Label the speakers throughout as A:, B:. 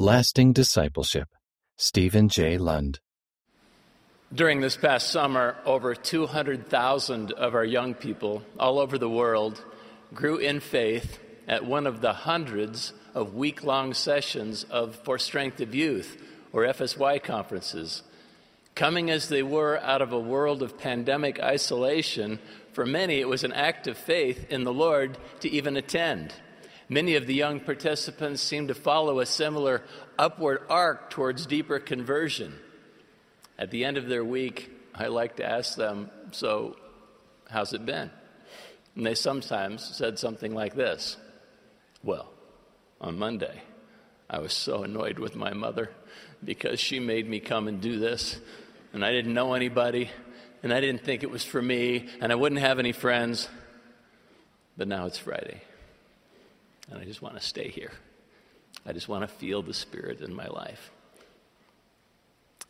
A: Lasting Discipleship. Stephen J. Lund.
B: During this past summer, over 200,000 of our young people all over the world grew in faith at one of the hundreds of week long sessions of For Strength of Youth, or FSY conferences. Coming as they were out of a world of pandemic isolation, for many it was an act of faith in the Lord to even attend. Many of the young participants seemed to follow a similar upward arc towards deeper conversion. At the end of their week, I like to ask them, So, how's it been? And they sometimes said something like this Well, on Monday, I was so annoyed with my mother because she made me come and do this, and I didn't know anybody, and I didn't think it was for me, and I wouldn't have any friends. But now it's Friday, and I just want to stay here. I just want to feel the Spirit in my life.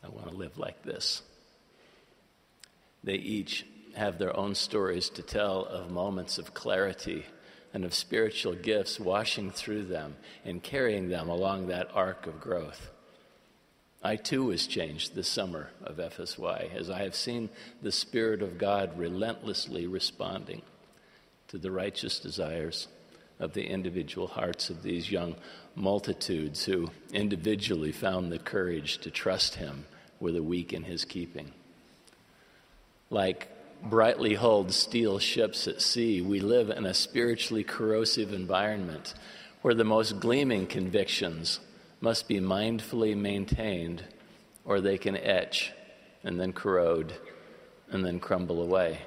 B: I want to live like this. They each have their own stories to tell of moments of clarity and of spiritual gifts washing through them and carrying them along that arc of growth. I too was changed this summer of FSY as I have seen the Spirit of God relentlessly responding to the righteous desires of the individual hearts of these young multitudes who individually found the courage to trust Him with a week in His keeping. Like brightly hulled steel ships at sea, we live in a spiritually corrosive environment where the most gleaming convictions must be mindfully maintained or they can etch and then corrode and then crumble away.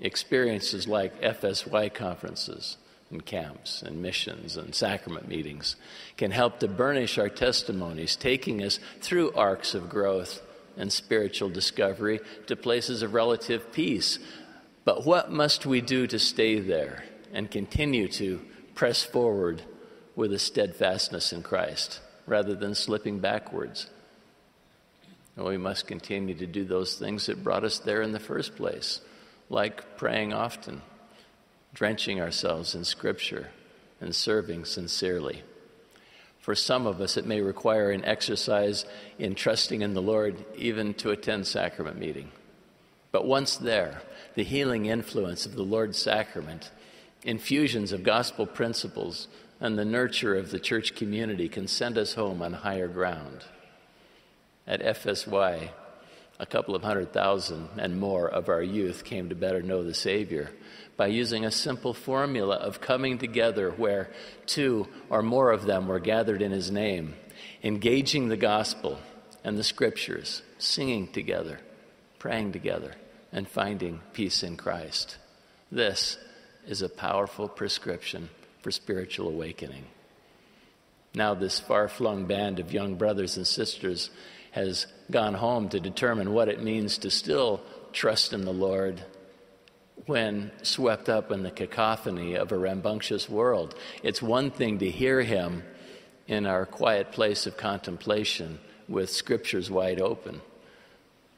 B: Experiences like FSY conferences and camps and missions and sacrament meetings can help to burnish our testimonies, taking us through arcs of growth and spiritual discovery to places of relative peace. But what must we do to stay there and continue to press forward with a steadfastness in Christ rather than slipping backwards? we must continue to do those things that brought us there in the first place, like praying often, drenching ourselves in Scripture, and serving sincerely. For some of us, it may require an exercise in trusting in the Lord, even to attend sacrament meeting. But once there, the healing influence of the Lord's sacrament, infusions of gospel principles, and the nurture of the church community can send us home on higher ground. At FSY, a couple of hundred thousand and more of our youth came to better know the Savior by using a simple formula of coming together where two or more of them were gathered in His name, engaging the gospel and the scriptures, singing together, praying together, and finding peace in Christ. This is a powerful prescription for spiritual awakening. Now, this far flung band of young brothers and sisters has gone home to determine what it means to still trust in the Lord when swept up in the cacophony of a rambunctious world. It's one thing to hear Him in our quiet place of contemplation with scriptures wide open.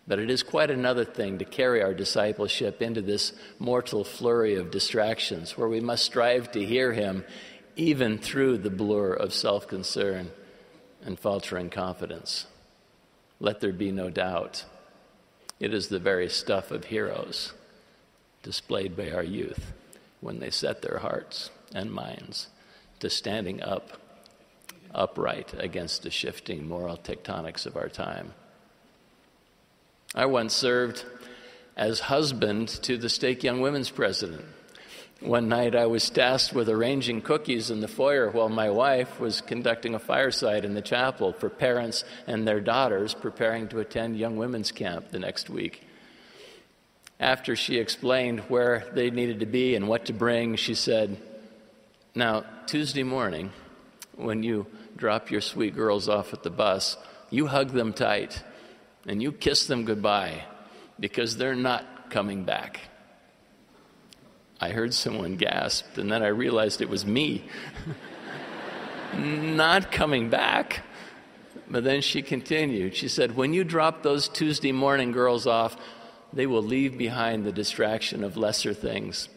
B: But it is quite another thing to carry our discipleship into this mortal flurry of distractions where we must strive to hear Him even through the blur of self concern and faltering confidence. Let there be no doubt. It is the very stuff of heroes displayed by our youth when they set their hearts and minds to standing up upright against the shifting moral tectonics of our time. I once served as husband to the Stake Young Women's president. One night I was tasked with arranging cookies in the foyer while my wife was conducting a fireside in the chapel for parents and their daughters preparing to attend Young Women's Camp the next week. After she explained where they needed to be and what to bring, she said, Now, Tuesday morning, when you drop your sweet girls off at the bus, you hug them tight and you kiss them goodbye because they're not coming back. I heard someone gasp, and then I realized it was me. Not coming back. But then she continued. She said, When you drop those Tuesday morning girls off, they will leave behind the distraction of lesser things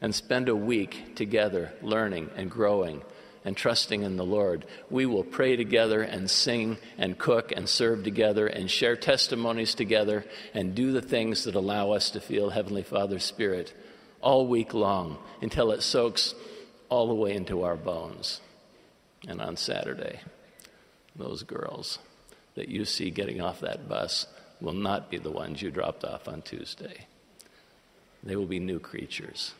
B: and spend a week together learning and growing and trusting in the Lord, we will pray together and sing and cook and serve together and share testimonies together and do the things that allow us to feel Heavenly Father's Spirit all week long until it soaks all the way into our bones. And on Saturday, those girls that you see getting off that bus will not be the ones you dropped off on Tuesday. They will be new creatures.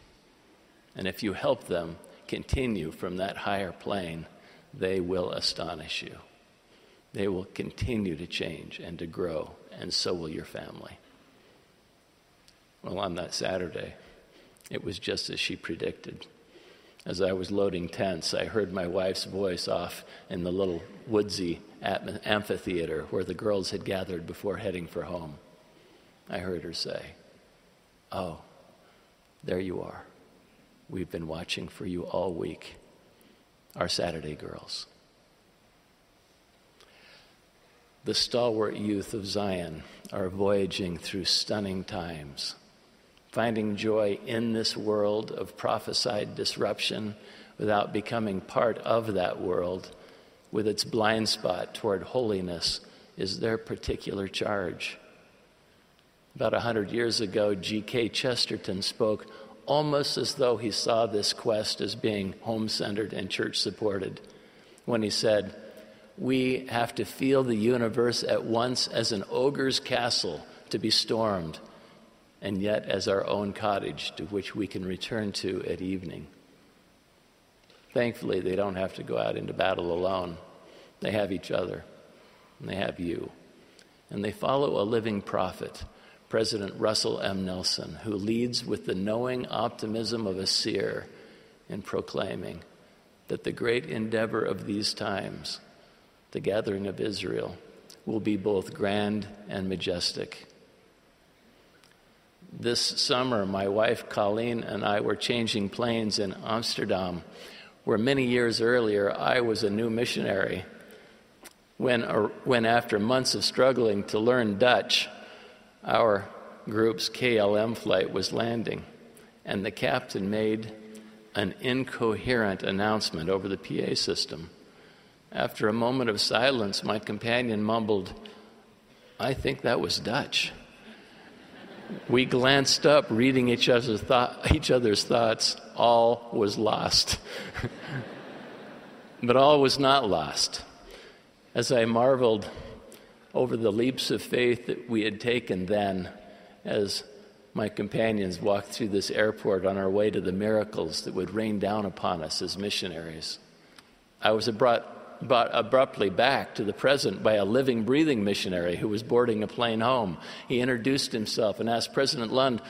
B: And if you help them continue from that higher plane, they will astonish you. They will continue to change and to grow, and so will your family. Well, on that Saturday, it was just as she predicted. As I was loading tents, I heard my wife's voice off in the little woodsy amphitheater where the girls had gathered before heading for home. I heard her say, Oh, there you are. We've been watching for you all week. Our Saturday girls. The stalwart youth of Zion are voyaging through stunning times finding joy in this world of prophesied disruption without becoming part of that world with its blind spot toward holiness is their particular charge. About a hundred years ago, G.K. Chesterton spoke almost as though he saw this quest as being home centered and church supported when he said, We have to feel the universe at once as an ogre's castle to be stormed and yet as our own cottage to which we can return to at evening. Thankfully, they don't have to go out into battle alone. They have each other, and they have you. And they follow a living prophet, President Russell M. Nelson, who leads with the knowing optimism of a seer in proclaiming that the great endeavor of these times, the gathering of Israel, will be both grand and majestic this summer, my wife Colleen and I were changing planes in Amsterdam, where many years earlier I was a new missionary. When, uh, when after months of struggling to learn Dutch, our group's KLM flight was landing, and the captain made an incoherent announcement over the PA system. After a moment of silence, my companion mumbled, I think that was Dutch. We glanced up, reading each other's, thought, each other's thoughts. All was lost. but all was not lost. As I marveled over the leaps of faith that we had taken then, as my companions walked through this airport on our way to the miracles that would rain down upon us as missionaries, I was brought brought abruptly back to the present by a living, breathing missionary who was boarding a plane home. He introduced himself and asked President Lund,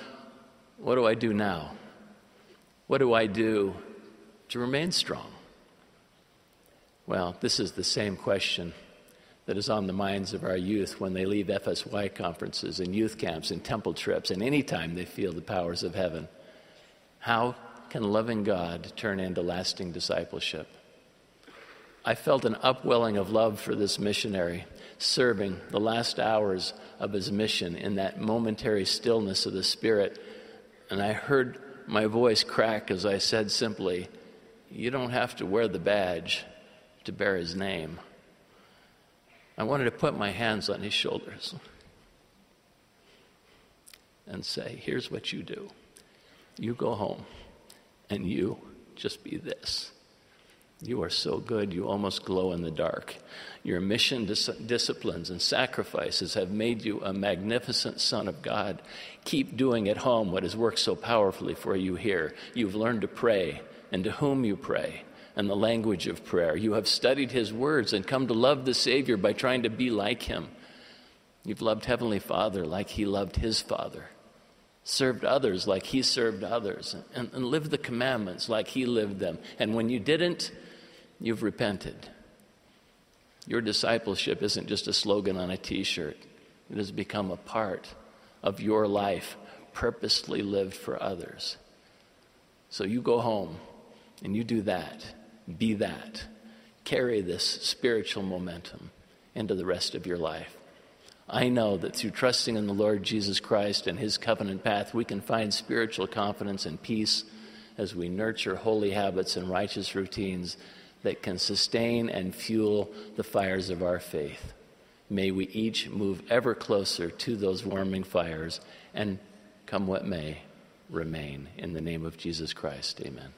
B: What do I do now? What do I do to remain strong? Well, this is the same question that is on the minds of our youth when they leave FSY conferences and youth camps and temple trips and any time they feel the powers of heaven. How can loving God turn into lasting discipleship? I felt an upwelling of love for this missionary, serving the last hours of his mission in that momentary stillness of the Spirit. And I heard my voice crack as I said simply, You don't have to wear the badge to bear his name. I wanted to put my hands on his shoulders and say, Here's what you do you go home and you just be this. You are so good, you almost glow in the dark. Your mission dis- disciplines and sacrifices have made you a magnificent Son of God. Keep doing at home what has worked so powerfully for you here. You've learned to pray and to whom you pray and the language of prayer. You have studied His words and come to love the Savior by trying to be like Him. You've loved Heavenly Father like He loved His Father, served others like He served others, and, and lived the commandments like He lived them. And when you didn't, You've repented. Your discipleship isn't just a slogan on a t shirt, it has become a part of your life, purposely lived for others. So you go home and you do that, be that, carry this spiritual momentum into the rest of your life. I know that through trusting in the Lord Jesus Christ and his covenant path, we can find spiritual confidence and peace as we nurture holy habits and righteous routines that can sustain and fuel the fires of our faith. May we each move ever closer to those warming fires and, come what may, remain. In the name of Jesus Christ, amen.